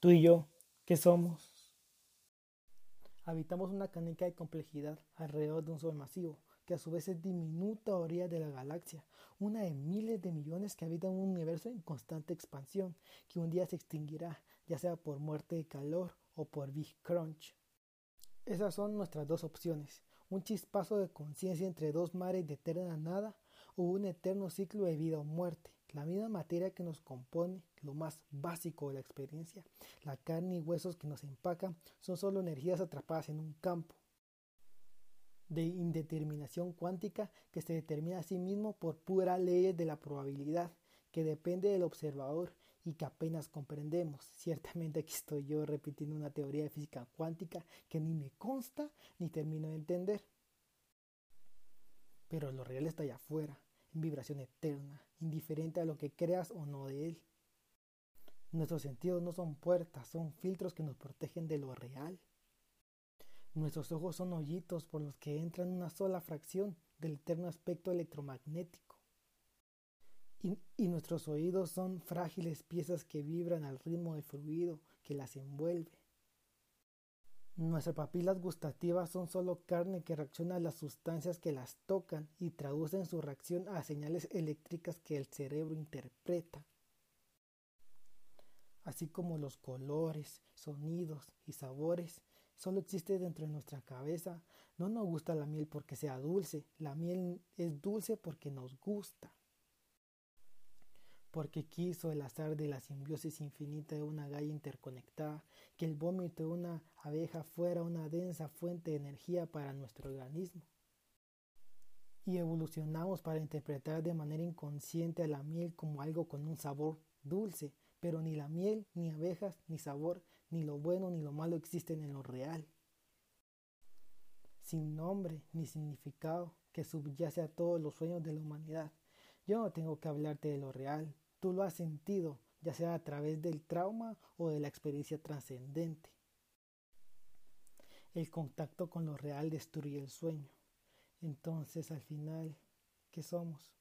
Tú y yo, ¿qué somos? Habitamos una canica de complejidad alrededor de un sol masivo, que a su vez es diminuta orilla de la galaxia, una de miles de millones que habitan un universo en constante expansión, que un día se extinguirá, ya sea por muerte de calor o por Big Crunch. Esas son nuestras dos opciones, un chispazo de conciencia entre dos mares de eterna nada o un eterno ciclo de vida o muerte, la misma materia que nos compone, lo más básico de la experiencia, la carne y huesos que nos empacan, son solo energías atrapadas en un campo de indeterminación cuántica que se determina a sí mismo por puras leyes de la probabilidad, que depende del observador y que apenas comprendemos. Ciertamente aquí estoy yo repitiendo una teoría de física cuántica que ni me consta ni termino de entender. Pero lo real está allá afuera, en vibración eterna, indiferente a lo que creas o no de él. Nuestros sentidos no son puertas, son filtros que nos protegen de lo real. Nuestros ojos son hoyitos por los que entra una sola fracción del eterno aspecto electromagnético. Y, y, nuestros oídos son frágiles piezas que vibran al ritmo del fluido que las envuelve. Nuestras papilas gustativas son solo carne que reacciona a las sustancias que las tocan y traducen su reacción a señales eléctricas que el cerebro interpreta. Así como los colores, sonidos y sabores solo existen dentro de nuestra cabeza, no nos gusta la miel porque sea dulce, la miel es dulce porque nos gusta porque quiso el azar de la simbiosis infinita de una galla interconectada, que el vómito de una abeja fuera una densa fuente de energía para nuestro organismo. Y evolucionamos para interpretar de manera inconsciente a la miel como algo con un sabor dulce, pero ni la miel, ni abejas, ni sabor, ni lo bueno ni lo malo existen en lo real. Sin nombre ni significado que subyace a todos los sueños de la humanidad. Yo no tengo que hablarte de lo real, tú lo has sentido, ya sea a través del trauma o de la experiencia trascendente. El contacto con lo real destruye el sueño. Entonces, al final, ¿qué somos?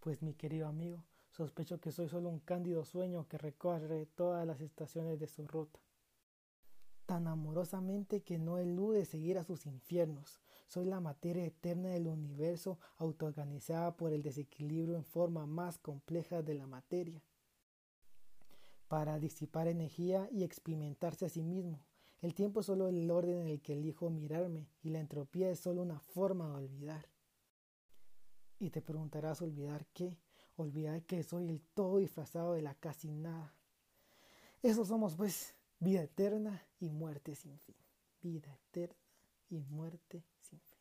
Pues mi querido amigo, sospecho que soy solo un cándido sueño que recorre todas las estaciones de su ruta tan amorosamente que no elude seguir a sus infiernos. Soy la materia eterna del universo autoorganizada por el desequilibrio en forma más compleja de la materia. Para disipar energía y experimentarse a sí mismo. El tiempo es solo el orden en el que elijo mirarme y la entropía es solo una forma de olvidar. Y te preguntarás olvidar qué, olvidar que soy el todo disfrazado de la casi nada. Eso somos pues Vida eterna y muerte sin fin. Vida eterna y muerte sin fin.